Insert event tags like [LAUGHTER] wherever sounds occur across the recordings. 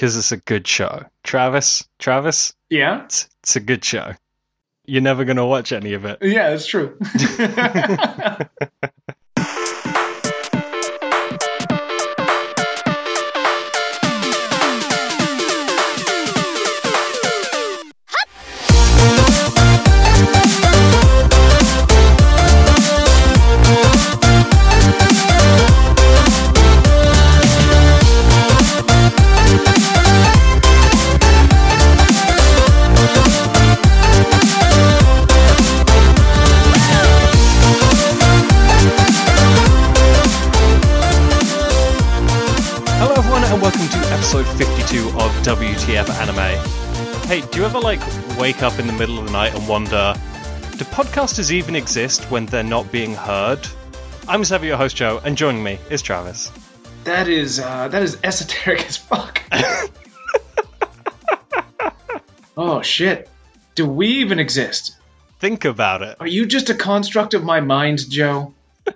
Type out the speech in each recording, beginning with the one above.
Because it's a good show. Travis, Travis, Yeah, it's, it's a good show. You're never going to watch any of it. yeah, it's true. [LAUGHS] [LAUGHS] ever like wake up in the middle of the night and wonder, do podcasters even exist when they're not being heard? I'm Xavier, your host Joe, and joining me is Travis. that is uh, that is esoteric as fuck. [LAUGHS] oh shit! Do we even exist? Think about it. Are you just a construct of my mind, Joe? [LAUGHS]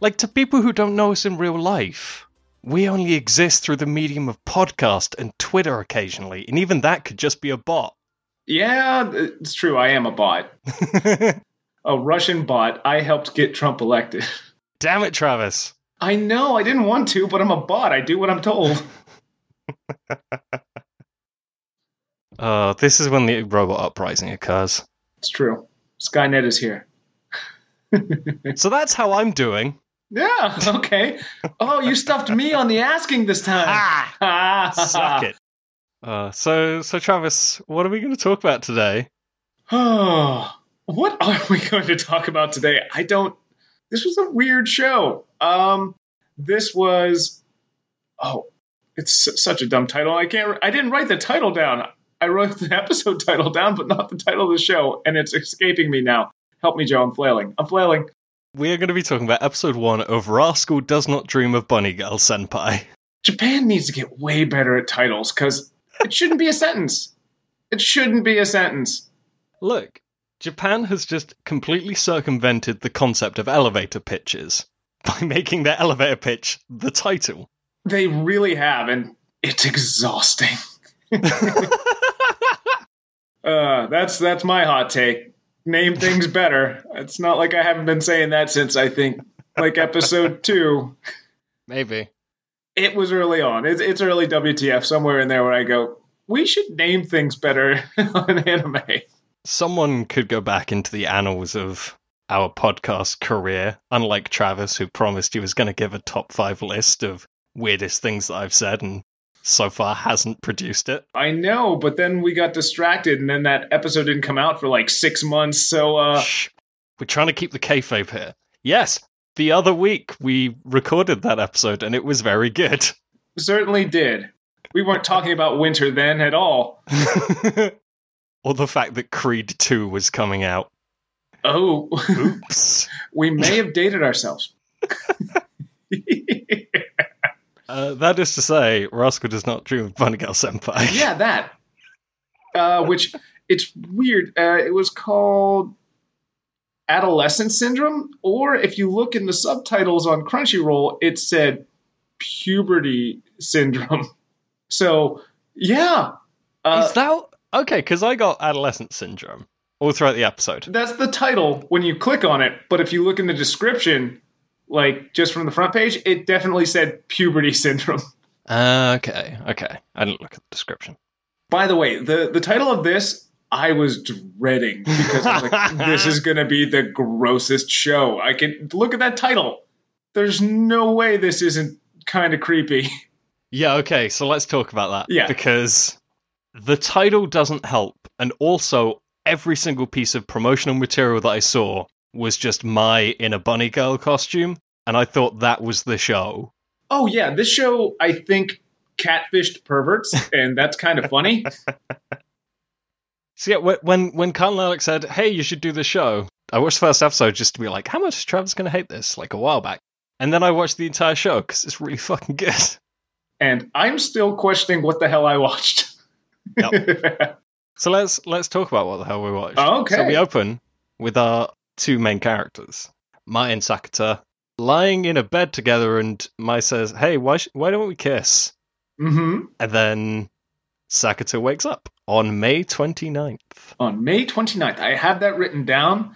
Like, to people who don't know us in real life, we only exist through the medium of podcast and Twitter occasionally, and even that could just be a bot. Yeah, it's true. I am a bot, [LAUGHS] a Russian bot. I helped get Trump elected. Damn it, Travis. I know I didn't want to, but I'm a bot. I do what I'm told. Uh, [LAUGHS] this is when the robot uprising occurs. It's true. Skynet is here. [LAUGHS] So that's how I'm doing. Yeah. Okay. Oh, you stuffed me on the asking this time. Ah, suck it. Uh, so, so Travis, what are we going to talk about today? Oh, [SIGHS] what are we going to talk about today? I don't. This was a weird show. Um, this was. Oh, it's such a dumb title. I can't. I didn't write the title down. I wrote the [LAUGHS] episode title down, but not the title of the show, and it's escaping me now. Help me, Joe. I'm flailing. I'm flailing. We are going to be talking about episode one of Rascal Does Not Dream of Bunny Girl Senpai. Japan needs to get way better at titles because it shouldn't be a sentence. It shouldn't be a sentence. Look, Japan has just completely circumvented the concept of elevator pitches by [LAUGHS] making their elevator pitch the title. They really have, and it's exhausting. [LAUGHS] [LAUGHS] Uh, that's that's my hot take. Name things better. It's not like I haven't been saying that since I think like episode [LAUGHS] two. Maybe. It was early on. It's, it's early WTF somewhere in there where I go, we should name things better [LAUGHS] on anime. Someone could go back into the annals of our podcast career, unlike Travis, who promised he was going to give a top five list of weirdest things that I've said and so far hasn't produced it. I know, but then we got distracted, and then that episode didn't come out for like six months. So uh, Shh. We're trying to keep the kayfabe here. Yes, the other week we recorded that episode and it was very good. certainly did. We weren't talking about winter then at all. [LAUGHS] or the fact that Creed 2 was coming out. Oh, Oops. [LAUGHS] we may have dated ourselves. [LAUGHS] uh, that is to say, Rascal does not dream of Bunny Girl Senpai. yeah, that. Uh, which it's weird. Uh, it was called adolescent syndrome, or if you look in the subtitles on Crunchyroll, it said puberty syndrome. [LAUGHS] So yeah, uh, is that okay? Because I got adolescent syndrome all throughout the episode. that's the title when you click on it. But if you look in the description, like just from the front page, it definitely said puberty [LAUGHS] syndrome. Uh, okay, okay. I didn't look at the description. By the way, the the title of this I was dreading because I was like, [LAUGHS] this is gonna be the grossest show. I can look at that title. There's no way this isn't kind of creepy. Yeah, okay, so let's talk about that. Yeah. Because the title doesn't help, and also every single piece of promotional material that I saw was just Mai in a bunny girl costume, and I thought that was the show. Oh yeah, this show I think catfished perverts, [LAUGHS] and that's kind of funny. So yeah, when when Carl and Alex said, "Hey, you should do the show," I watched the first episode just to be like, "How much is Travis going to hate this?" Like a while back, and then I watched the entire show because it's really fucking good. And I'm still questioning what the hell I watched. [LAUGHS] So let's let's talk about what the hell we watched. Okay. So we open with our two main characters, Mai and Sakuta, lying in a bed together, and Mai says, "Hey, why sh- why don't we kiss?" hmm And then Sakuta wakes up on May 29th. On May 29th. I have that written down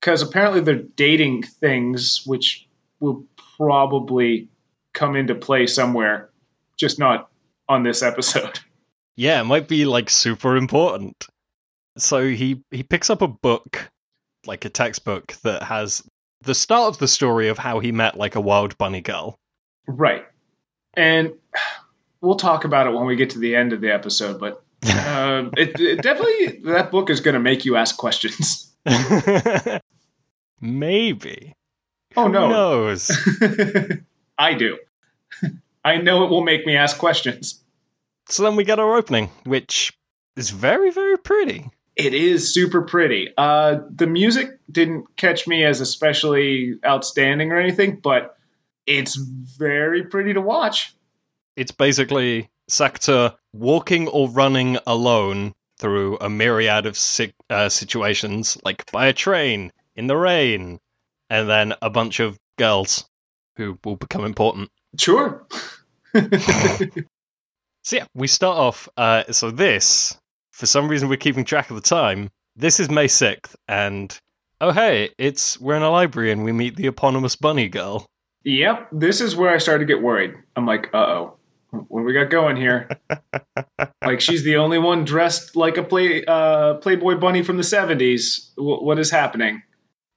because apparently they're dating things, which will probably come into play somewhere, just not on this episode. [LAUGHS] Yeah, it might be like super important. So he he picks up a book, like a textbook that has the start of the story of how he met like a wild bunny girl. Right. And we'll talk about it when we get to the end of the episode, but [LAUGHS] uh, it, it definitely, that book is going to make you ask questions. [LAUGHS] Maybe. Oh, Who no. knows? [LAUGHS] I do. I know it will make me ask questions. so then we get our opening, which is very, very pretty. It is super pretty. Uh, the music didn't catch me as especially outstanding or anything, but it's very pretty to watch. It's basically Sakuta walking or running alone through a myriad of si- uh, situations, like by a train, in the rain, and then a bunch of girls who will become important. Sure. [LAUGHS] [LAUGHS] So yeah, we start off. Uh, so this, for some reason, we're keeping track of the time. This is May sixth, and oh hey, it's we're in a library and we meet the eponymous bunny girl. Yep, this is where I started to get worried. I'm like, uh oh, what do we got going here? [LAUGHS] like she's the only one dressed like a play uh, Playboy bunny from the '70s. W- what is happening?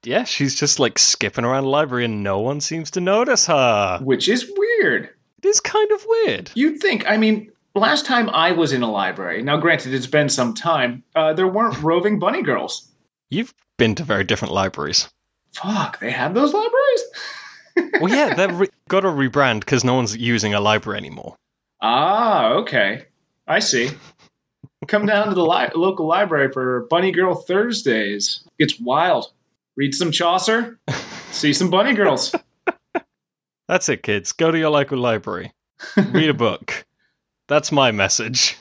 Yeah, she's just like skipping around the library and no one seems to notice her. Which is weird. It is kind of weird. You'd think. I mean, last time I was in a library. Now, granted, it's been some time. Uh, there weren't [LAUGHS] roving bunny girls. You've been to very different libraries. Fuck, they have those libraries. [LAUGHS] Well, yeah, they've [LAUGHS] re- got to rebrand because no one's using a library anymore. Ah, okay. I see. Come down to the li- local library for Bunny Girl Thursdays. It's wild. Read some Chaucer, see some bunny girls. That's it, kids. Go to your local library. Read a book. That's my message.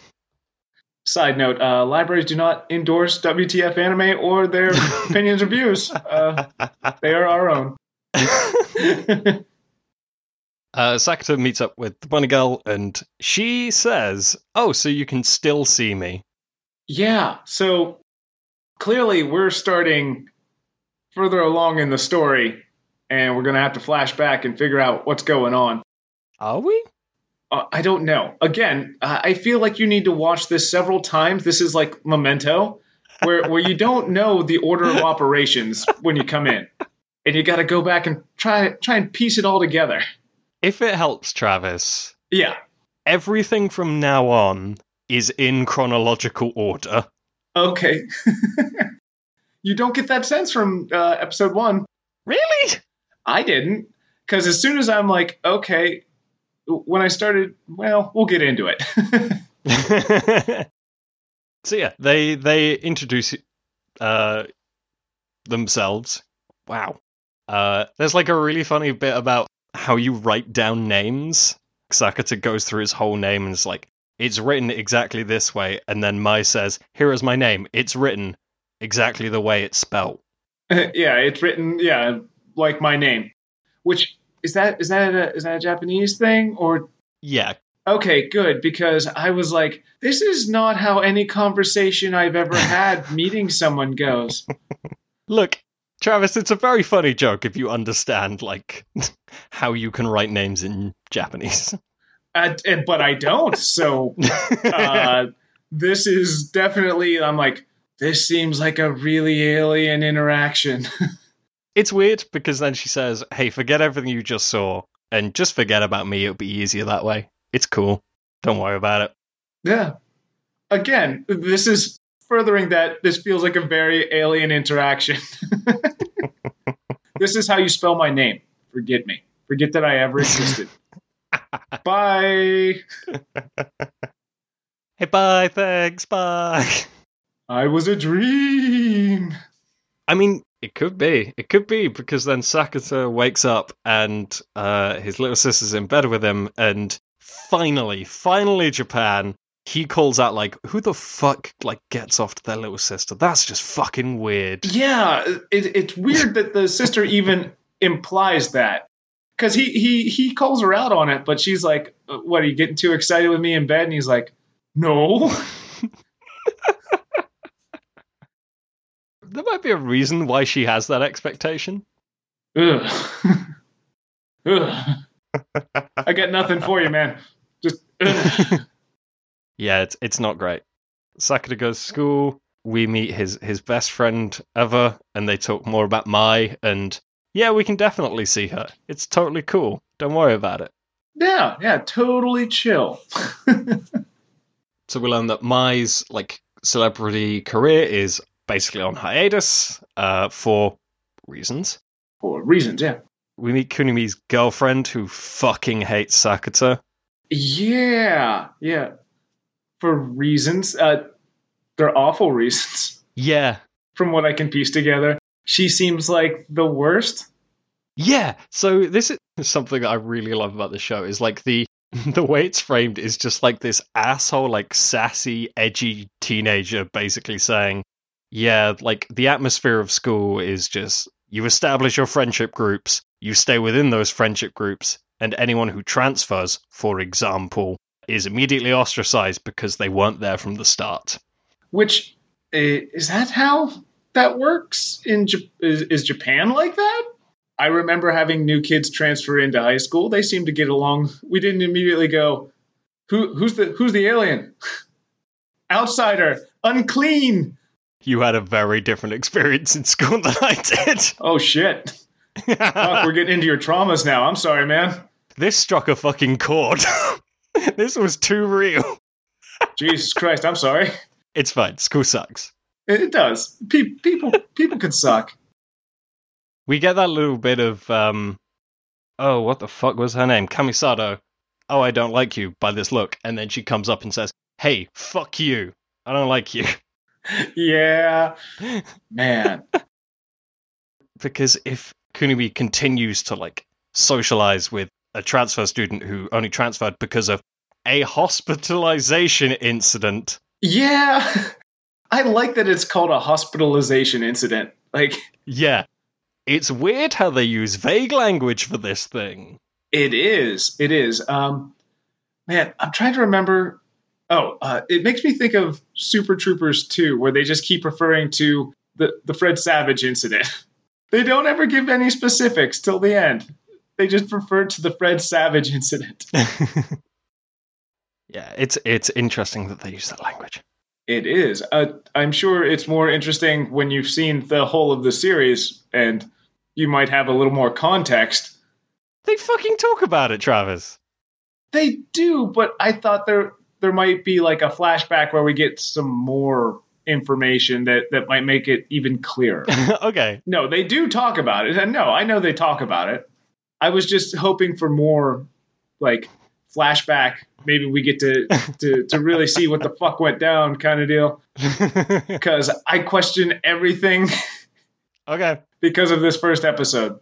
Side note: uh, Libraries do not endorse WTF Anime or their [LAUGHS] opinions or views. Uh, they are our own. [LAUGHS] Uh, Sakuta meets up with the bunny girl, and she says, "Oh, so you can still see me." yeah. So clearly, we're starting further along in the story, and we're gonna have to flash back and figure out what's going on. Are we? Uh, I don't know. Again, uh, I feel like you need to watch this several times. This is like Memento, where where you don't know the order of [LAUGHS] operations when you come in, and you got to go back and try try and piece it all together. If it helps, Travis, Yeah. everything from now on is in chronological order. Okay. [LAUGHS] you don't get that sense from uh, episode one. Really? I didn't, because as soon as I'm like, okay, when I started, well, we'll get into it. [LAUGHS] so yeah, they they introduce uh, themselves. Wow. Uh, there's like a really funny bit about how you write down names. Sakuta goes through his whole name and is like, "It's written exactly this way," and then Mai says, "Here is my name. It's written exactly the way it's spelled. [LAUGHS] yeah, it's written, yeah, like my name. Which is that? Is that a, is that a Japanese thing or Yeah, Okay, good, because I was like, this is not how any conversation I've ever [LAUGHS] had meeting someone goes. Look, Travis, it's a very funny joke if you understand like [LAUGHS] how you can write names in Japanese. Uh, but I don't, so [LAUGHS] uh, this is definitely, I'm like, this seems like a really alien interaction. It's weird because then she says, "Hey, forget everything you just saw and just forget about me. It'll be easier that way. It's cool. Don't worry about it." yeah. Again, this is furthering that this feels like a very alien interaction. [LAUGHS] this is how you spell my name. Forget me. Forget that I ever existed. [LAUGHS] Bye. [LAUGHS] Hey, bye, thanks, bye. I was a dream. I mean, it could be. It could be because then Sakuta wakes up and uh, his little sister's in bed with him, and finally, finally, Japan. He calls out like, "Who the fuck like gets off to their little sister? That's just fucking weird." Yeah, it, it's weird that the sister even implies that. because he he he calls her out on it, but she's like, "Uh, "What are you getting too excited with me in bed?" And he's like, "No." [LAUGHS] There might be a reason why she has that expectation. Ugh. Ugh. I got nothing for you, man. Just. [LAUGHS] Yeah, it's it's not great. Sakura goes to school. We meet his his best friend ever, and they talk more about Mai. And yeah, we can definitely see her. It's totally cool. Don't worry about it. yeah, yeah, totally chill. [LAUGHS] So we learn that Mai's like celebrity career is basically on hiatus uh, for reasons. For reasons, yeah. We meet Kunimi's girlfriend who fucking hates Sakuta. Yeah, yeah. For reasons, uh, they're awful reasons. Yeah, From what I can piece together, she seems like the worst. Yeah, so this is something that I really love about the show is like the [LAUGHS] the way it's framed is just like this asshole, like sassy, edgy teenager basically saying, Yeah, like the atmosphere of school is just you establish your friendship groups, you stay within those friendship groups, and anyone who transfers, for example, is immediately ostracized because they weren't there from the start. Which eh, is that how that works in is, is Japan like that? I remember having new kids transfer into high school. They seemed to get along. We didn't immediately go, "Who who's the who's the alien? [LAUGHS] Outsider, unclean." You had a very different experience in school [LAUGHS] than I did. Oh shit! Fuck, we're getting into your traumas now. I'm sorry, man. This struck a fucking chord. [LAUGHS] this was too real. Jesus Christ, I'm sorry. It's fine. School sucks. It, it does. Pe- people people can suck. We get that little bit of um oh, what the fuck was her name? Kamisato. Oh, I don't like you by this look. And then she comes up and says, Hey, fuck you. I don't like you. [LAUGHS] Yeah, man. [LAUGHS] because if Kunimi continues to like socialize with a transfer student who only transferred because of a hospitalization incident, Yeah, I like that it's called a hospitalization incident. Like yeah. It's weird how they use vague language for this thing. it is, it is. Um, man, I'm trying to remember. Oh, uh, it makes me think of Super Troopers 2, where they just keep referring to the the Fred Savage incident. [LAUGHS] They don't ever give any specifics till the end. They just refer to the Fred Savage incident. [LAUGHS] yeah, it's it's interesting that they use that language. It is. Uh, I'm sure it's more interesting when you've seen the whole of the series and you might have a little more context. They fucking talk about it, Travis. They do, but I thought there there might be like a flashback where we get some more information that that might make it even clearer. [LAUGHS] okay. no, they do talk about it. And no, I know they talk about it. I was just hoping for more like flashback. Maybe we get to [LAUGHS] to to really see what the fuck went down kind of deal [LAUGHS] because I question everything okay. because of this first episode.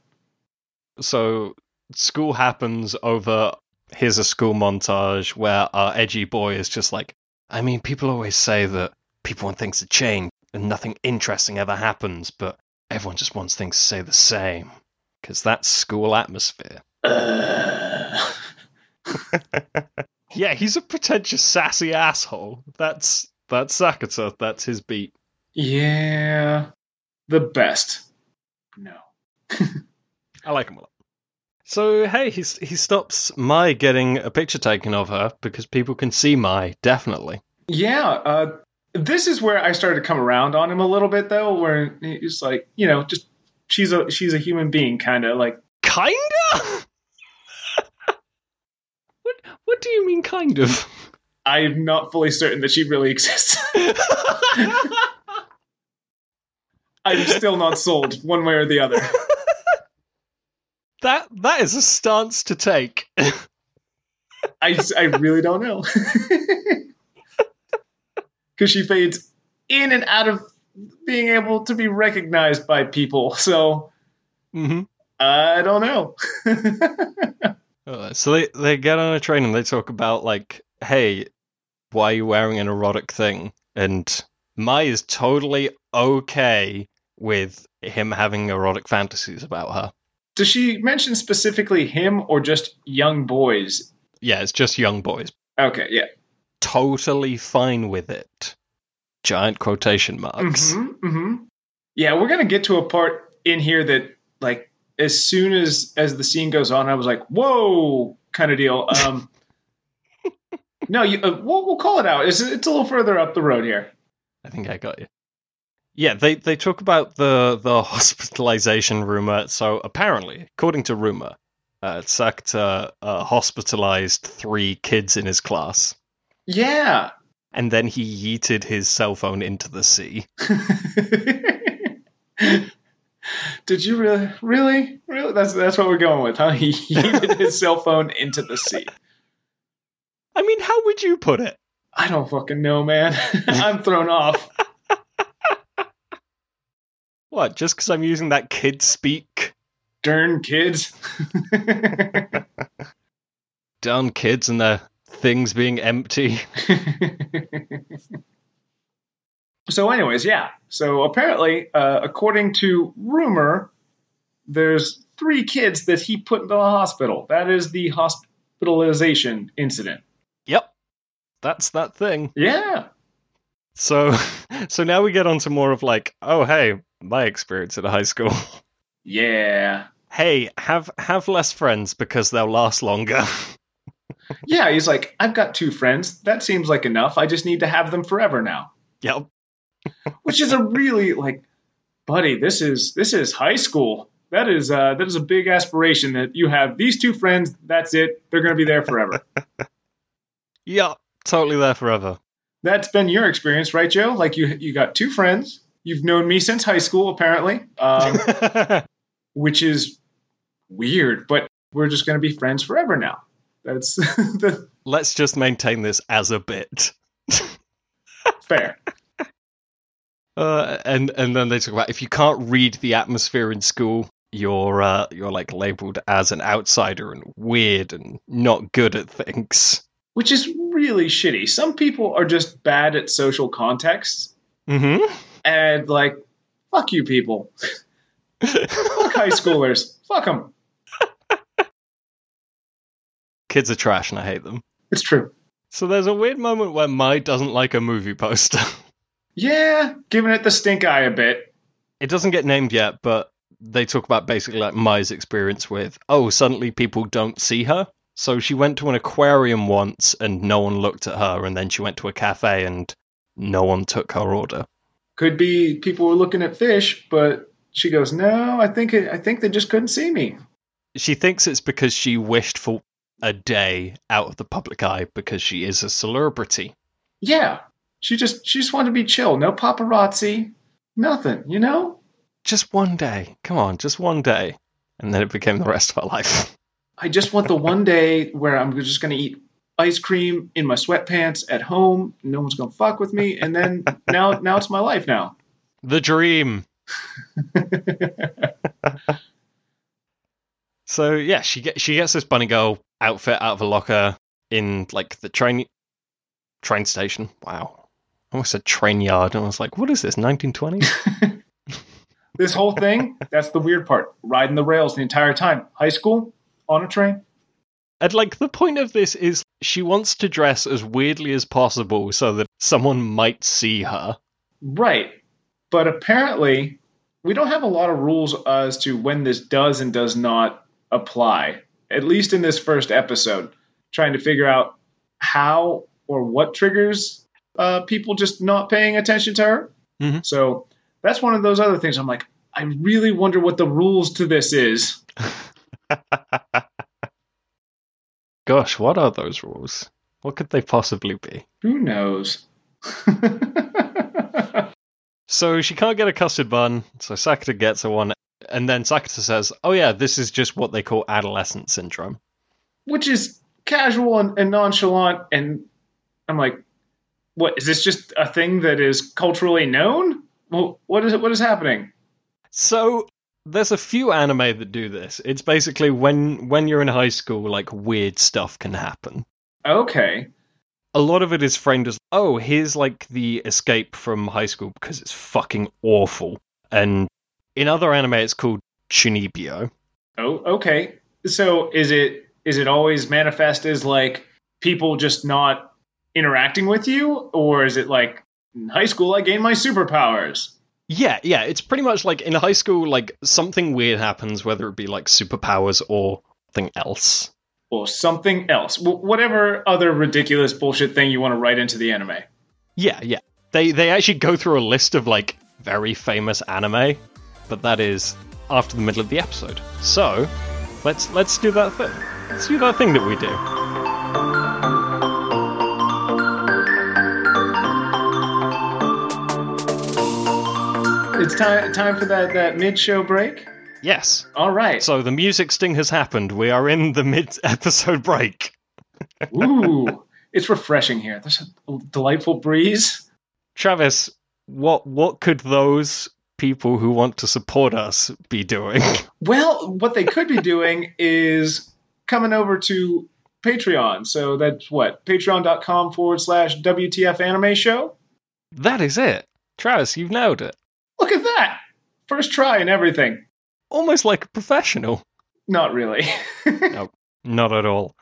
So school happens over here's a school montage where our edgy boy is just like I mean people always say that people want things to change and nothing interesting ever happens, but everyone just wants things to stay the same. Because that's school atmosphere. Uh, [LAUGHS] Yeah, he's a pretentious, sassy asshole. That's that's Sakuta. That's his beat. yeah, the best. No. [LAUGHS] I like him a lot. So hey, he's he stops Mai getting a picture taken of her because people can see Mai definitely. Yeah, uh, this is where I started to come around on him a little bit, though, where he's like, you know, just she's a she's a human being, kind of like. Kinda. [LAUGHS] what What do you mean, kind of? I'm not fully certain that she really exists. [LAUGHS] [LAUGHS] I'm still not sold one way or the other. That that is a stance to take. I, I really don't know. [LAUGHS] Because she fades in and out of being able to be recognized by people. So hmm I don't know. [LAUGHS] Uh, so they they get on a train and they talk about like, hey, why are you wearing an erotic thing? And Mai is totally okay with him having erotic fantasies about her. Does she mention specifically him or just young boys? Yeah, it's just young boys. Okay, yeah. Totally fine with it. Giant quotation marks. Mm-hmm, mm-hmm. Yeah, we're gonna get to a part in here that, like, as soon as as the scene goes on, I was like, "Whoa!" kind of deal. [LAUGHS] Um, no, you, uh, we'll, we'll call it out. It's, it's a little further up the road here. I think I got you. Yeah, they they talk about the the [LAUGHS] hospitalization rumor. So apparently, according to rumor, uh, Sakuta uh, hospitalized three kids in his class, Yeah. and then he yeeted his cell phone into the sea. [LAUGHS] Did you really, really, really? That's that's what we're going with, huh? He [LAUGHS] yeeted his cell phone into the sea. I mean, how would you put it? I don't fucking know, man. I'm thrown off. What? Just because I'm using that kid speak? Darn kids. [LAUGHS] Darn kids and their things being empty. so, anyways, yeah. So apparently, uh, according to rumor, there's three kids that he put into the hospital. That is the hospitalization incident. Yep, that's that thing. Yeah. So, [LAUGHS] so now we get on to more of like, oh hey, my experience at high school. [LAUGHS] Yeah. hey, have have less friends because they'll last longer. [LAUGHS] Yeah, he's like, I've got two friends. That seems like enough. I just need to have them forever now. yep. Which is a really like, buddy, this is this is high school. That is uh, that is a big aspiration that you have these two friends. That's it. They're going to be there forever. [LAUGHS] Yep. Totally there forever. That's been your experience, right, Joe? Like you you got two friends. You've known me since high school, apparently, um, [LAUGHS] which is weird. But we're just going to be friends forever now. That's [LAUGHS] the Let's just maintain this as a bit. fair. [LAUGHS] Uh, and and then they talk about if you can't read the atmosphere in school, you're uh, you're like labeled as an outsider and weird and not good at things. Which is really shitty. Some people are just bad at social contexts, Mm-hmm. And like, fuck you, people. Fuck high schoolers. Fuck them. Kids are trash and I hate them. It's true. So there's a weird moment where Mai doesn't like a movie poster. Yeah, giving it the stink eye a bit. it doesn't get named yet, but they talk about basically like Mai's experience with, oh, suddenly people don't see her. So she went to an aquarium once and no one looked at her, and then she went to a cafe and no one took her order. Could be people were looking at fish, but she goes, "No, I think it, I think they just couldn't see me." She thinks it's because she wished for a day out of the public eye because she is a celebrity. Yeah, she just she just wanted to be chill. No paparazzi, nothing. You know. Just one day. Come on, just one day. And then it became the rest of her life. I just want the one day where I'm just going to eat ice cream in my sweatpants at home. No one's going to fuck with me, and then [LAUGHS] now now it's my life now. The dream. [LAUGHS] So yeah, she gets she gets this bunny girl outfit out of a locker in like the train train station. Wow, I almost said train yard, and I was like, what is this? 1920s? [LAUGHS] This whole thing, that's the weird part. Riding the rails the entire time. High school, on a train. And like the point of this is she wants to dress as weirdly as possible so that someone might see her. Right. But apparently, we don't have a lot of rules as to when this does and does not apply, at least in this first episode, trying to figure out how or what triggers uh, people just not paying attention to her. Mhm. So that's one of those other things. I'm like, I really wonder what the rules to this is. [LAUGHS] Gosh, what are those rules? What could they possibly be? Who knows? [LAUGHS] So she can't get a custard bun, so Sakuta gets her one, and then Sakuta says, "Oh yeah, this is just what they call adolescent syndrome." Which is casual and, and nonchalant. And I'm like, what? Is this just a thing that is culturally known? Well, what is it? What is happening? So there's a few anime that do this. It's basically when when you're in high school, like weird stuff can happen. Okay. A lot of it is framed as, "Oh, here's like the escape from high school because it's fucking awful." And in other anime, it's called chunibyo. Oh, okay. So is it is it always manifest as like people just not interacting with you, or is it like in high school I gained my superpowers? Yeah, yeah, it's pretty much like in high school, like something weird happens, whether it be like superpowers or something else. Or something else. Wh- whatever other ridiculous bullshit thing you want to write into the anime. Yeah, yeah. They they actually go through a list of like very famous anime, but that is after the middle of the episode. So, let's let's do that thing. Let's do that thing that we do. It's time time for that, that mid show break. Yes. All right. So the music sting has happened. We are in the mid episode break. [LAUGHS] Ooh, it's refreshing here. There's a delightful breeze. Travis, what what could those people who want to support us be doing? [LAUGHS] Well, what they could be doing is coming over to Patreon. So that's what? Patreon.com forward slash WTF anime show. that is it. Travis, you've nailed it. Look at that. First try and everything. Almost like a professional. Not really. [LAUGHS] no, Not at all.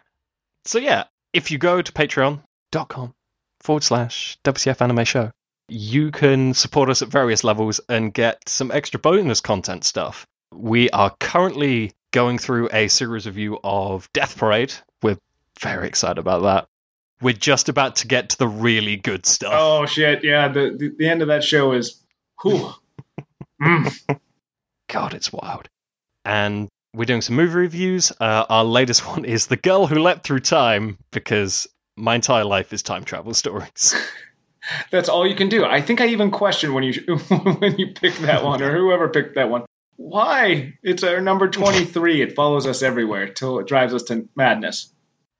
So yeah, if you go to patreon.com forward slash WTF anime show, you can support us at various levels and get some extra bonus content stuff. We are currently going through a series review of Death Parade. We're very excited about that. We're just about to get to the really good stuff. oh, shit. Yeah, the, the, the end of that show is. Whew. [LAUGHS] Mm. [LAUGHS] God, it's wild. And we're doing some movie reviews. Uh, our latest [LAUGHS] one is The Girl Who Leapt Through Time, because my entire life is time travel stories. [LAUGHS] That's all you can do. I think I even questioned when you when you picked that one or whoever picked that one. Why? It's our number 23. It follows us everywhere till it drives us to madness.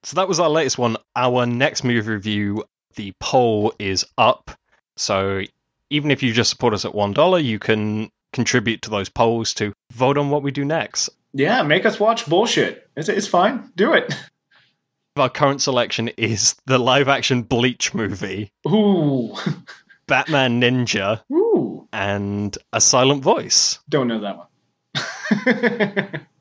So that was our latest one. Our next movie review, the poll is up. So even if you just support us at $1, you can contribute to those polls to vote on what we do next. Yeah, make us watch bullshit. It's, it's fine. Do it. Our current selection is the live action Bleach movie, Ooh. [LAUGHS] Batman Ninja, Ooh. and A Silent Voice. Don't know that one. [LAUGHS]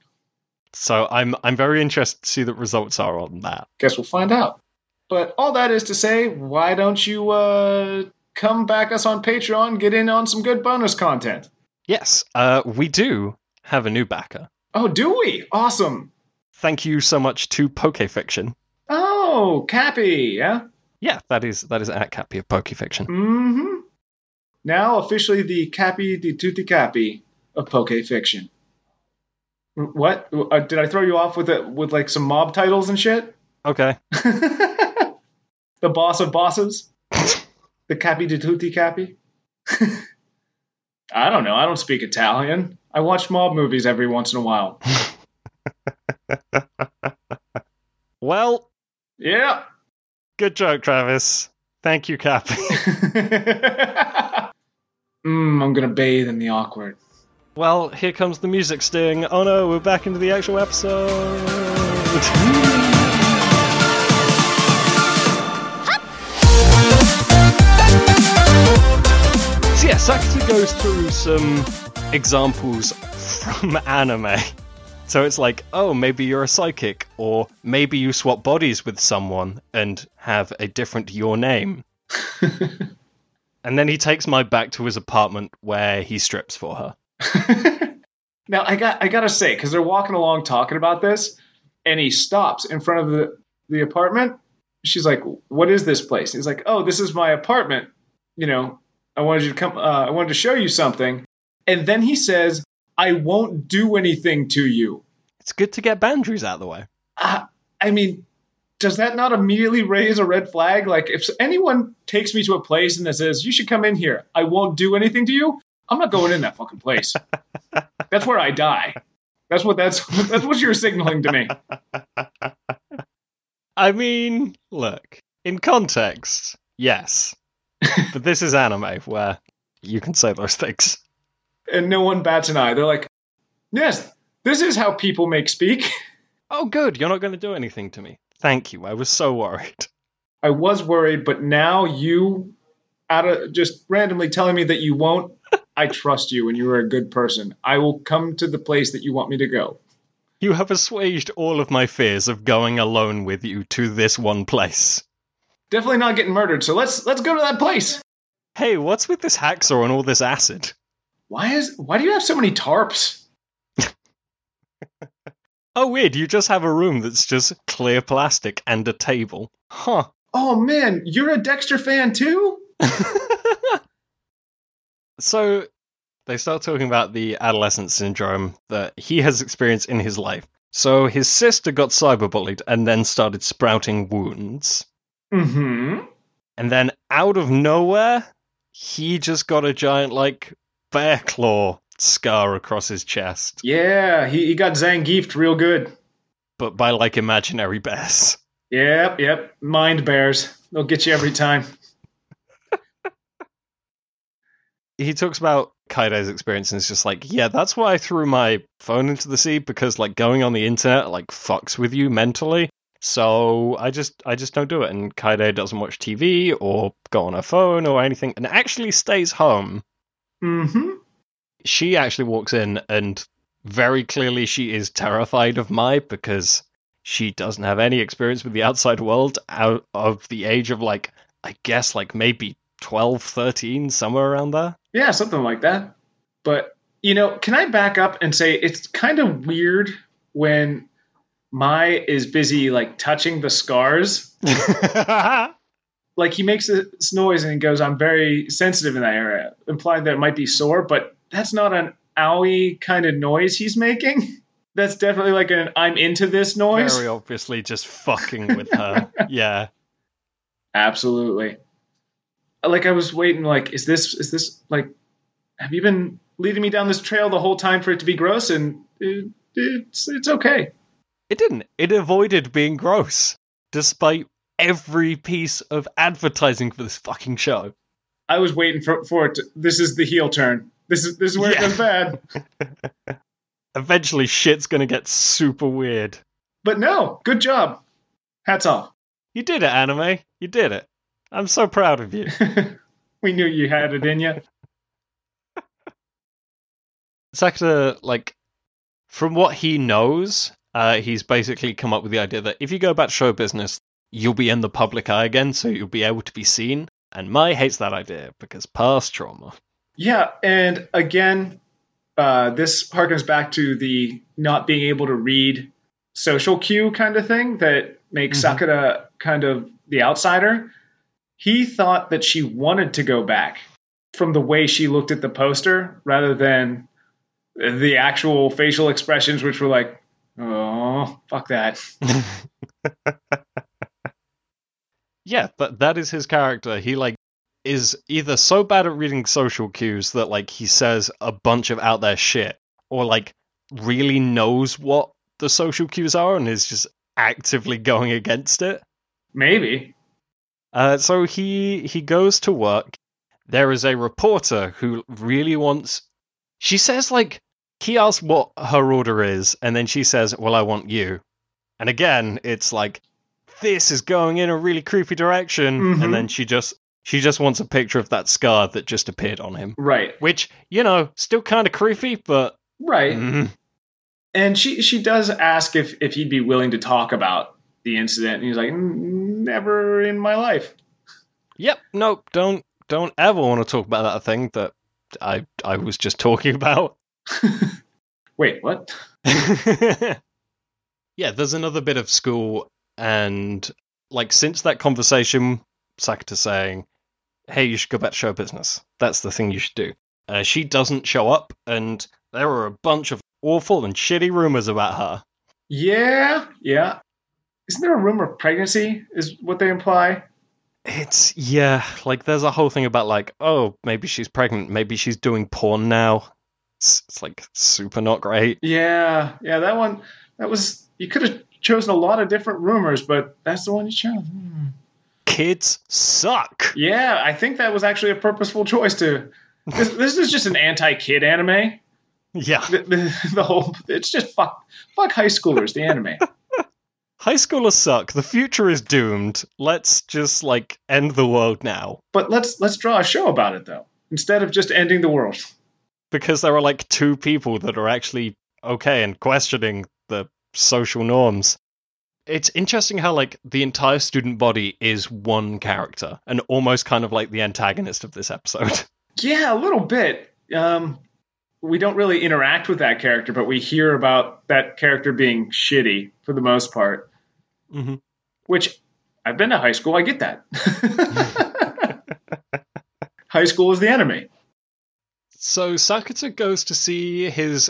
So I'm I'm very interested to see the results are on that. Guess we'll find out. But all that is to say, why don't you uh, come back us on Patreon, get in on some good bonus content? Yes, uh, we do have a new backer. Oh, do we? Awesome. Thank you so much to Pokefiction. Oh, Cappy, yeah? Yeah, that is that is at Cappy of Pokefiction. Mm-hmm. Now officially the Cappy di Tutti Cappy of Poke Fiction. What? Uh, did I throw you off with it with like some mob titles and shit? Okay. [LAUGHS] the boss of bosses? [LAUGHS] the Cappy di Tutti Cappy? [LAUGHS] I don't know. I don't speak Italian. I watch mob movies every once in a while. [LAUGHS] Well, Yeah. good joke, Travis. Thank you, Cappy. [LAUGHS] mm, I'm gonna bathe in the awkward. well, here comes the music sting. Oh no, we're back into the actual episode. Sakuta goes through some examples from [LAUGHS] anime. So it's like, oh, maybe you're a psychic, or maybe you swap bodies with someone and have a different your name. [LAUGHS] and then he takes Mai back to his apartment where he strips for her. [LAUGHS] now I got I gotta say because they're walking along talking about this, and he stops in front of the the apartment. She's like, "What is this place?" He's like, "Oh, this is my apartment. You know, I wanted you to come. Uh, I wanted to show you something." And then he says, "I won't do anything to you." It's good to get boundaries out of the way. Uh, I mean, does that not immediately raise a red flag? Like, if anyone takes me to a place and that says, "You should come in here," I won't do anything to you. I'm not going in that fucking place. [LAUGHS] that's where I die. That's what that's [LAUGHS] that's what you're signaling to me. [LAUGHS] I mean, look, in context, yes. But this is anime where you can say those things. And no one bats an eye. They're like, "Yes, this is how people make speak." Oh, good, you're not going to do anything to me. Thank you, I was so worried. I was worried, but now you, out of just randomly telling me that you won't, I trust you and you are a good person. I will come to the place that you want me to go. You have assuaged all of my fears of going alone with you to this one place. Definitely not getting murdered, so let's let's go to that place. Hey, what's with this hacksaw and all this acid? Why is why do you have so many tarps? [LAUGHS] Oh, weird, you just have a room that's just clear plastic and a table. Huh. Oh man, you're a Dexter fan too? [LAUGHS] so they start talking about the adolescent syndrome that he has experienced in his life. So his sister got cyberbullied and then started sprouting wounds. Mm-hmm. And then out of nowhere, he just got a giant like bear claw scar across his chest. Yeah, he, he got Zangiefed real good. But by like imaginary bears. Yep, yep. Mind bears. They'll get you every time. [LAUGHS] he talks about Kaede's experience and it's just like, yeah, that's why I threw my phone into the sea because like going on the internet like fucks with you mentally. So I just I just don't do it. And Kaede doesn't watch TV or go on her phone or anything, and actually stays home. Mm-hmm. She actually walks in, and very clearly she is terrified of Mai because she doesn't have any experience with the outside world out of the age of like I guess like maybe 12, 13, somewhere around there. Yeah, something like that. But you know, can I back up and say it's kind of weird when Mai is busy like touching the scars. [LAUGHS] like he makes this noise and he goes, "I'm very sensitive in that area," implying that it might be sore, but that's not an owie kind of noise he's making. [LAUGHS] That's definitely like an "I'm into this" noise. Very obviously, just fucking with her. [LAUGHS] yeah, absolutely. Like I was waiting. Like, is this is this like? Have you been leading me down this trail the whole time for it to be gross? And it, it's it's okay. It didn't. It avoided being gross, despite every piece of advertising for this fucking show. I was waiting for, for it. To, this is the heel turn. This is this is where yeah. it goes bad. [LAUGHS] Eventually, shit's gonna get super weird. But no, good job. Hats off. You did it, anime. You did it. I'm so proud of you. [LAUGHS] we knew you had it in you. [LAUGHS] Sakuta, like, from what he knows, uh, he's basically come up with the idea that if you go back to show business, you'll be in the public eye again, so you'll be able to be seen. And Mai hates that idea because past trauma. Yeah, and again, uh, this harkens back to the not being able to read social cue kind of thing that makes mm-hmm. Sakuta kind of the outsider. He thought that she wanted to go back from the way she looked at the poster rather than the actual facial expressions, which were like, Oh, fuck that. [LAUGHS] yeah, but that is his character. He like is either so bad at reading social cues that like he says a bunch of out there shit or like really knows what the social cues are and is just actively going against it. Maybe. Uh, so he he goes to work. There is a reporter who really wants. She says like he asks what her order is, and then she says, Well, I want you. And again, it's like, this is going in a really creepy direction. Mm-hmm. And then she just she just wants a picture of that scar that just appeared on him. Right. Which, you know, still kind of creepy, but Right. Mm-hmm. And she she does ask if if he'd be willing to talk about the incident, and he's like, "Never in my life." Yep. Nope. Don't don't ever want to talk about that thing that I I was just talking [LAUGHS] about. [LAUGHS] Wait, what? [LAUGHS] yeah, there's another bit of school, and like since that conversation, Sakuta saying, "Hey, you should go back to show business. That's the thing you should do." Uh, she doesn't show up, and there are a bunch of awful and shitty rumors about her. Yeah, yeah. Isn't there a rumor of pregnancy? Is what they imply? It's yeah, like there's a whole thing about like, oh, maybe she's pregnant, maybe she's doing porn now it's, it's like super not great. Yeah, yeah, that one that was you could have chosen a lot of different rumors, but that's the one you chose. Hmm. Kids suck. Yeah, I think that was actually a purposeful choice to. This, this is just an anti-kid anime. Yeah, the, the, the whole it's just fuck fuck high schoolers. The anime. [LAUGHS] High schoolers suck. The future is doomed. Let's just like end the world now. But let's let's draw a show about it though, instead of just ending the world because there are like two people that are actually okay and questioning the social norms. It's interesting how like the entire student body is one character and almost kind of like the antagonist of this episode. [LAUGHS] Yeah, a little bit. Um, we don't really interact with that character, but we hear about that character being shitty for the most part. Mm-hmm. Which I've been to high school. I get that. [LAUGHS] [LAUGHS] high school is the enemy. So Sakuta goes to see his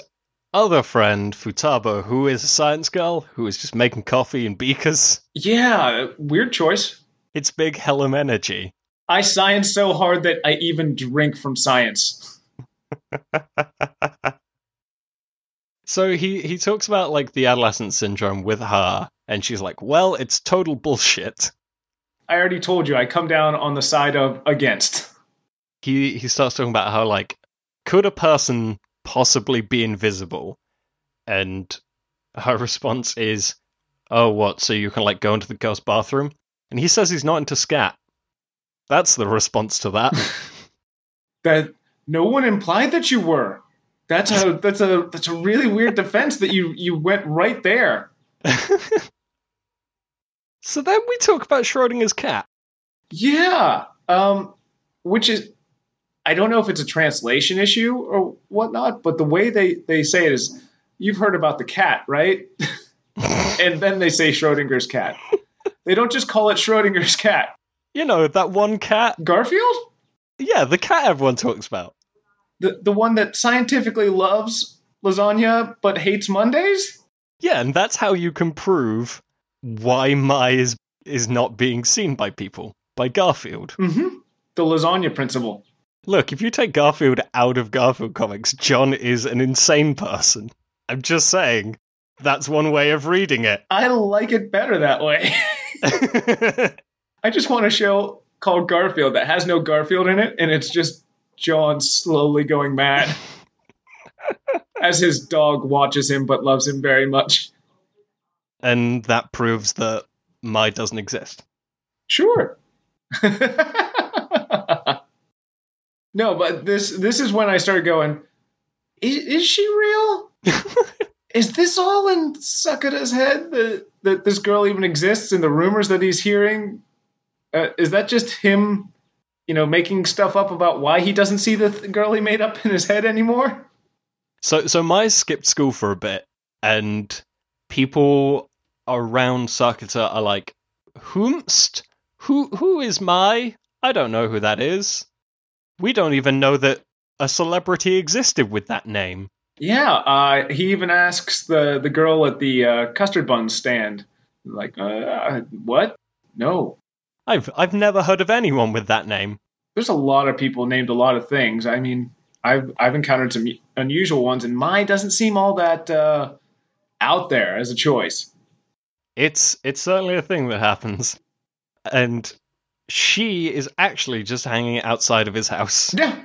other friend Futaba, who is a science girl who is just making coffee in beakers. Yeah, weird choice. It's big Helm energy. I science so hard that I even drink from science. [LAUGHS] So he he talks about like the adolescent syndrome with her, and she's like, "Well, it's total bullshit." I already told you I come down on the side of against. He he starts talking about how like could a person possibly be invisible, and her response is, "Oh, what? So you can like go into the girl's bathroom?" And he says he's not into scat. That's the response to that. [LAUGHS] That no one implied that you were. That's a that's a that's a really weird defense that you you went right there. [LAUGHS] so then we talk about Schrodinger's cat. Yeah. Um which is I don't know if it's a translation issue or whatnot, but the way they, they say it is you've heard about the cat, right? [LAUGHS] and then they say Schrodinger's cat. They don't just call it Schrodinger's cat. You know, that one cat. Garfield? Yeah, the cat everyone talks about. The the one that scientifically loves lasagna but hates Mondays? Yeah, and that's how you can prove why Mai is is not being seen by people by Garfield. Mm-hmm. The lasagna principle. Look, if you take Garfield out of Garfield comics, John is an insane person. I'm just saying. That's one way of reading it. I like it better that way. [LAUGHS] I just want a show called Garfield that has no Garfield in it, and it's just John slowly going mad [LAUGHS] as his dog watches him but loves him very much. and that proves that Mai doesn't exist. Sure. [LAUGHS] no, but this this is when I started going. Is, is she real? [LAUGHS] is this all in Sakuta's head that that this girl even exists and the rumors that he's hearing? Uh, is that just him, you know, making stuff up about why he doesn't see the th- girl he made up in his head anymore? So so Mai skipped school for a bit, and people around Sakata are like, "Whomst? Who who is Mai? I don't know who that is. We don't even know that a celebrity existed with that name." Yeah, uh, he even asks the the girl at the uh, custard bun stand, like, uh, "What? No, I've I've never heard of anyone with that name. there's a lot of people named a lot of things. I mean, I've I've encountered some unusual ones, and mine doesn't seem all that uh, out there as a choice. It's it's certainly a thing that happens. And she is actually just hanging outside of his house. Yeah,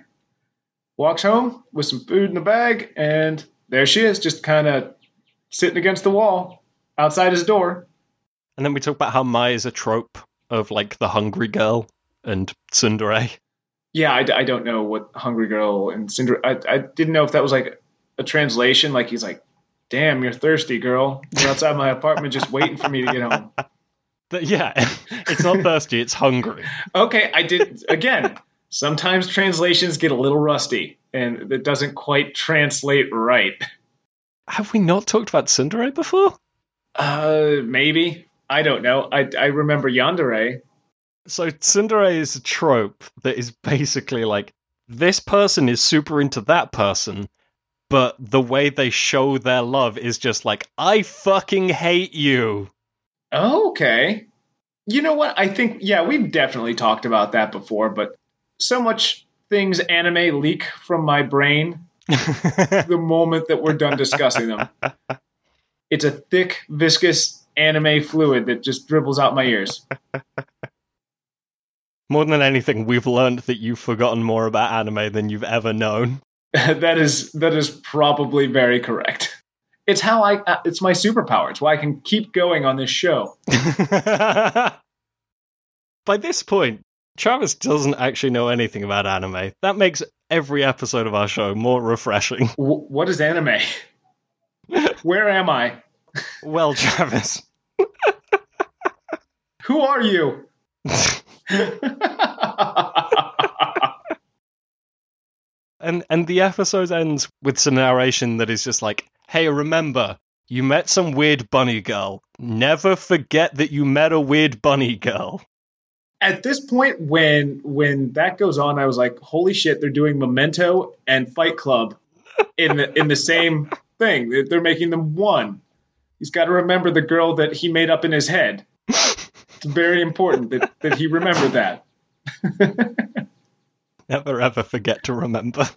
walks home with some food in the bag, and there she is, just kind of sitting against the wall outside his door. And then we talk about how Mai is a trope of like the hungry girl and tsundere. Yeah, I, I don't know what Hungry Girl and Cinder. I, I didn't know if that was like a translation. Like he's like, "Damn, you're thirsty, girl. You're outside my apartment, just waiting for me to get home." [LAUGHS] But yeah, [LAUGHS] it's not thirsty, it's hungry. Okay, I did again. Sometimes translations get a little rusty, and it doesn't quite translate right. Have we not talked about tsundere before? Uh, maybe I don't know. I I remember Yandere. So tsundere is a trope that is basically like this person is super into that person, but the way they show their love is just like I fucking hate you. Oh, okay. You know what? I think yeah, we've definitely talked about that before, but so much things anime leak from my brain [LAUGHS] the moment that we're done discussing them. [LAUGHS] It's a thick, viscous anime fluid that just dribbles out my ears. [LAUGHS] More than anything, we've learned that you've forgotten more about anime than you've ever known. that is that is probably very correct. It's how I uh, it's my superpower. It's why I can keep going on this show. [LAUGHS] By this point, Travis doesn't actually know anything about anime. That makes every episode of our show more refreshing. W- what is anime? Where am I? Well, Travis. Who are you? [LAUGHS] and and the episode ends with some narration that is just like, "Hey, remember, you met some weird bunny girl. Never forget that you met a weird bunny girl." At this point, when when that goes on, I was like, "Holy shit! They're doing Memento and Fight Club in the in the same thing. They're- making them one." He's got to remember the girl that he made up in his head. It's very important that, that he remember that. [LAUGHS] [LAUGHS] Never ever forget to remember.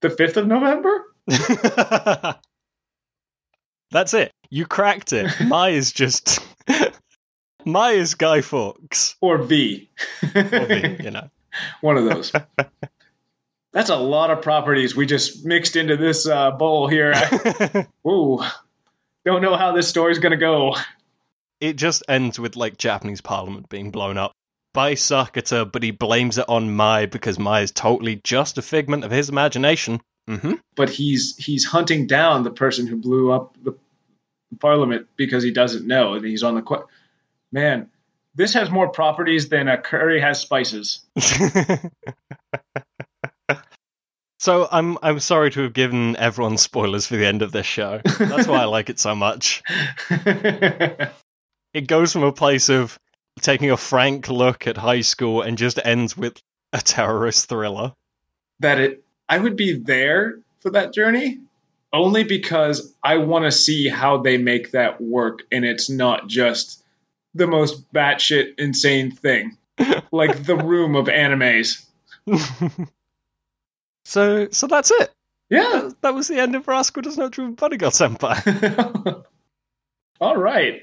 The 5th of November? [LAUGHS] That's it. You cracked it. [LAUGHS] Mai is just Mai is Guy Fawkes. Or V? Or the, you know. One of those. That's a lot of properties we just mixed into this uh, bowl here. Ooh, don't know how this story's gonna go. it just ends with like Japanese parliament being blown up by Sakuta, but he blames it on Mai because Mai is totally just a figment of his imagination. hmm But he's he's hunting down the person who blew up the parliament because he doesn't know, and he's on the qu- man. This has more properties than a curry has spices. [LAUGHS] so I'm I'm sorry to have given everyone spoilers for the end of this show. That's why I like it so much. [LAUGHS] It goes from a place of taking a frank look at high school and just ends with a terrorist thriller. that it I would be there for that journey only because I want to see how they make that work and it's not just the most batshit insane thing [LAUGHS] like the room of animes. [LAUGHS] so so that's it. Yeah. That was the end of Rascal Does Not Dream Bodyguard Senpai. [LAUGHS] All right.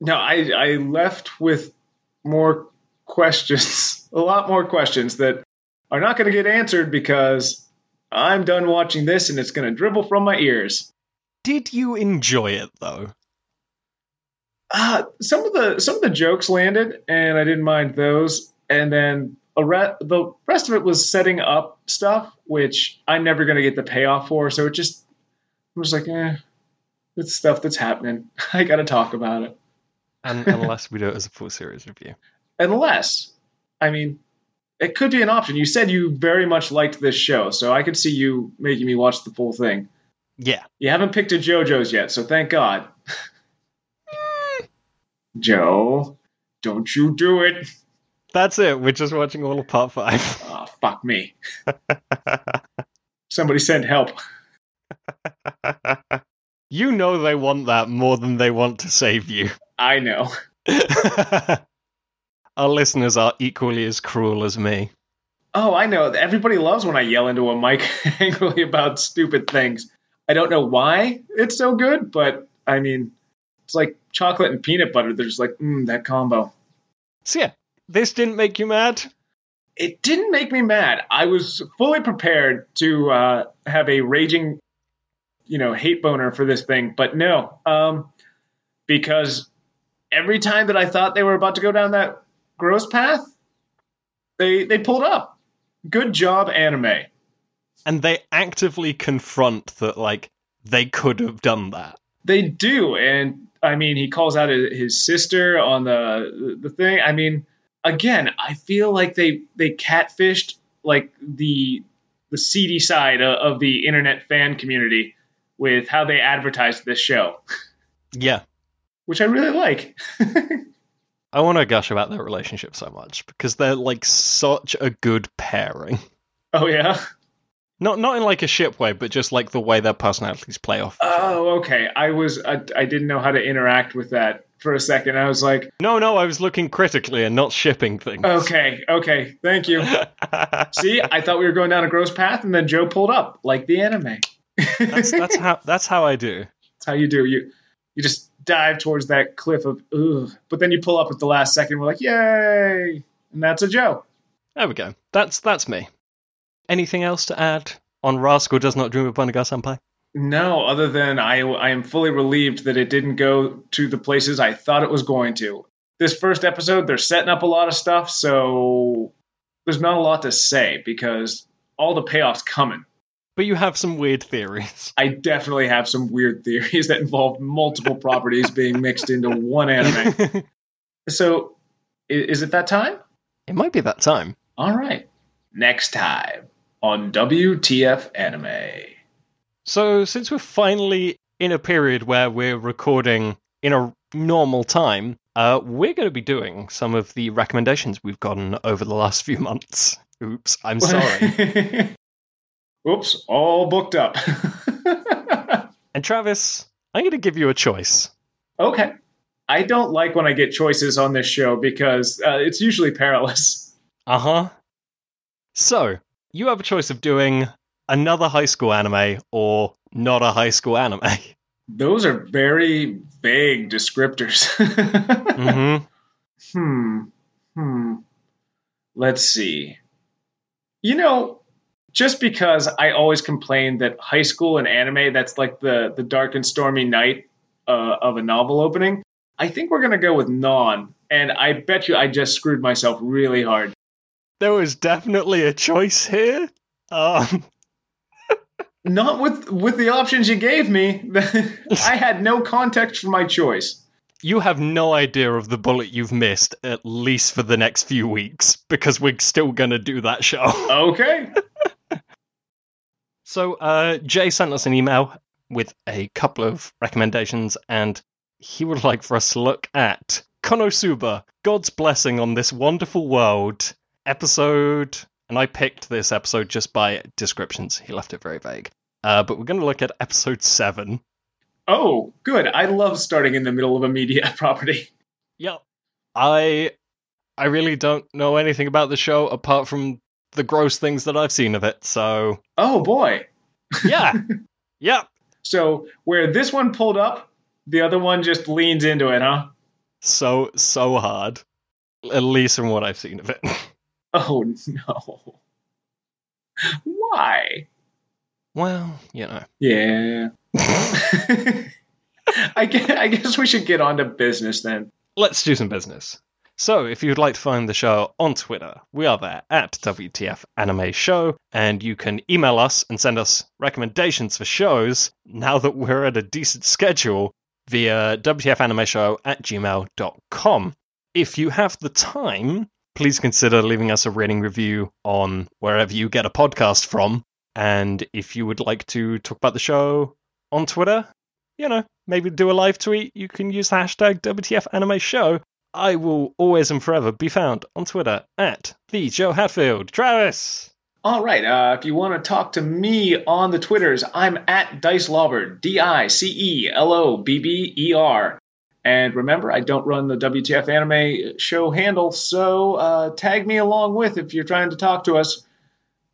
Now I I left with more questions, [LAUGHS] a lot more questions that are not going to get answered because I'm done watching this and it's going to dribble from my ears. Did you enjoy it though? Uh, some of the some of the jokes landed, and I didn't mind those. And then a re- the rest of it was setting up stuff, which I'm never going to get the payoff for. So it just I'm just like, eh, it's stuff that's happening. [LAUGHS] I got to talk about it. And [LAUGHS] unless we do it as a full series review. Unless, I mean, it could be an option. You said you very much liked this show, so I could see you making me watch the full thing. Yeah. You haven't picked a JoJo's yet, so thank God. [LAUGHS] Joe, don't you do it. That's it. We're just watching all of part five. Oh, [LAUGHS] fuck me. Somebody send help. you know they want that more than they want to save you. I know. [LAUGHS] Our listeners are equally as cruel as me. Oh, I know. Everybody loves when I yell into a mic [LAUGHS] angrily about stupid things. I don't know why it's so good, but I mean, it's like chocolate and peanut butter. They're just like, mm, that combo. So yeah, this didn't make you mad. It didn't make me mad. I was fully prepared to uh, have a raging, you know, hate boner for this thing, but no, um, because every time that I thought they were about to go down that gross path, they they pulled up. Good job, anime. And they actively confront that, like, they could have done that. They do, and I mean, he calls out his sister on the the thing. I mean, again, I feel like they they catfished like the the seedy side of, of the internet fan community with how they advertised this show, Yeah. Which I really like. [LAUGHS] I want to gush about their relationship so much because they're like such a good pairing. oh yeah. Not not in like a ship way, but just like the way their personalities play off. Oh, okay. I was I, I didn't know how to interact with that for a second. I was like, No, no, I was looking critically and not shipping things. okay, okay, thank you. [LAUGHS] See, I thought we were going down a gross path, and then Joe pulled up like the anime. that's that's how that's how I do. That's how you do. You you just dive towards that cliff of ugh, but then you pull up at the last second. We're like, yay! And that's a Joe. There we go. That's that's me. Anything else to add on Rascal Does Not Dream of Bunny Girl Senpai? No, other than I I am fully relieved that it didn't go to the places I thought it was going to. This first episode, they're setting up a lot of stuff, so there's not a lot to say because all the payoffs coming. But you have some weird theories. I definitely have some weird theories that involve multiple properties being mixed into one anime. [LAUGHS] So, is it that time? it might be that time. All right. Next time on WTF Anime. So, since we're finally in a period where we're recording in a normal time, uh, we're going to be doing some of the recommendations we've gotten over the last few months. Oops, I'm [LAUGHS] sorry. [LAUGHS] Oops, all booked up. [LAUGHS] and Travis, I'm going to give you a choice. okay. I don't like when I get choices on this show because uh, it's usually perilous. Uh huh. So, you have a choice of doing another high school anime or not a high school anime. Those are very vague descriptors. [LAUGHS] mm-hmm. Hmm. Hmm. Let's see. You know, just because I always complain that high school and anime, that's like the, the dark and stormy night uh, of a novel opening, I think we're going to go with non. And I bet you I just screwed myself really hard. There was definitely a choice here. Um, [LAUGHS] Not with with the options you gave me. [LAUGHS] I had no context for my choice. you have no idea of the bullet you've missed, at least for the next few weeks, because we're still going to do that show. Okay. [LAUGHS] So, uh, Jay sent us an email with a couple of recommendations, and he would like for us to look at Konosuba, God's Blessing on This Wonderful World episode. And I picked this episode just by descriptions. He left it very vague. Uh, but we're going to look at episode 7. Oh, good. I love starting in the middle of a media [LAUGHS] property. Yep. I I really don't know anything about the show apart from the gross things that I've seen of it. So, Oh boy. yeah. [LAUGHS] yep. So where this one pulled up, the other one just leans into it, huh? So so hard. At least from what I've seen of it. [LAUGHS] Oh no. Why? well, you know. Yeah. [LAUGHS] I guess, I guess we should get on to business then. Let's do some business. So, if you'd like to find the show on Twitter, we are there at WTF Anime Show, and you can email us and send us recommendations for shows now that we're at a decent schedule via WTFAnimeShow at gmail.com. If you have the time, please consider leaving us a rating review on wherever you get a podcast from. And if you would like to talk about the show on Twitter, you know, maybe do a live tweet, you can use the hashtag WTF Anime Show. I will always and forever be found on Twitter at the Joe Hatfield. Travis! All right. Uh, if you want to talk to me on the Twitters, I'm at Dice Lobber, D I C E L O B B E R. And remember, I don't run the WTF Anime show handle, so uh, tag me along with if you're trying to talk to us.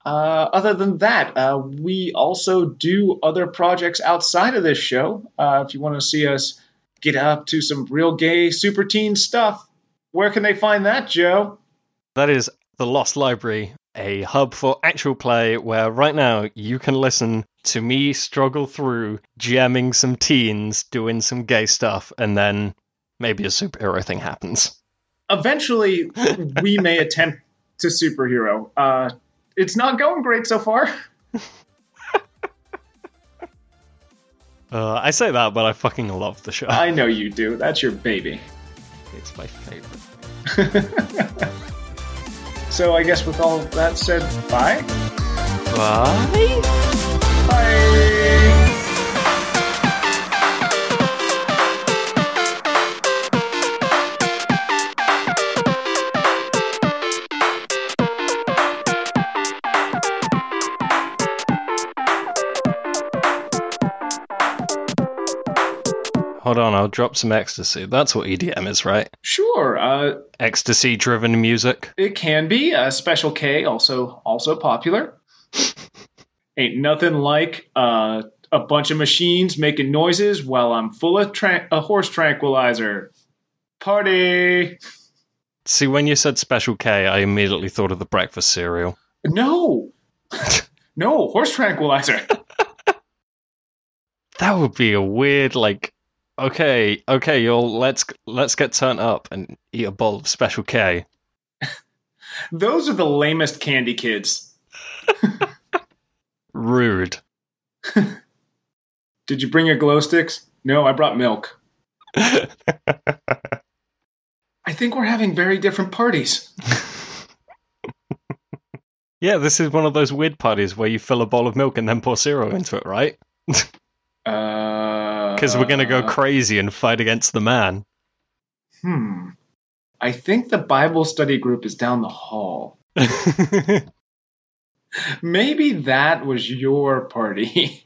Uh, other than that, uh, we also do other projects outside of this show. Uh, if you want to see us get up to some real gay super teen stuff, where can they find that, Joe? That is The Lost Library, a hub for actual play where right now you can listen to me struggle through jamming some teens, doing some gay stuff, and then maybe a superhero thing happens. eventually we may attempt to superhero. Uh, it's not going great so far. [LAUGHS] Uh, I say that, but I fucking love the show. I know you do. That's your baby. It's my favorite. [LAUGHS] So I guess with all that said, bye. Bye? Bye. Hold on, I'll drop some ecstasy. That's what EDM is, right? Sure. Uh, Ecstasy driven music. it can be a special K, also also popular. [LAUGHS] Ain't nothing like uh, a bunch of machines making noises while I'm full of tran- a horse tranquilizer. Party. See, when you said Special K, I immediately thought of the breakfast cereal. No. [LAUGHS] no, horse tranquilizer. [LAUGHS] That would be a weird, like, okay, okay, y'all, let's let's get turned up and eat a bowl of Special K. [LAUGHS] Those are the lamest candy kids. [LAUGHS] Rude. [LAUGHS] Did you bring your glow sticks? No, I brought milk. I think we're having very different parties. yeah, this is one of those weird parties where you fill a bowl of milk and then pour cereal into it, right? Uh, Because Uh, we're going to go crazy and fight against the man. Hmm. I think the Bible study group is down the hall. [LAUGHS] Maybe that was your party. [LAUGHS]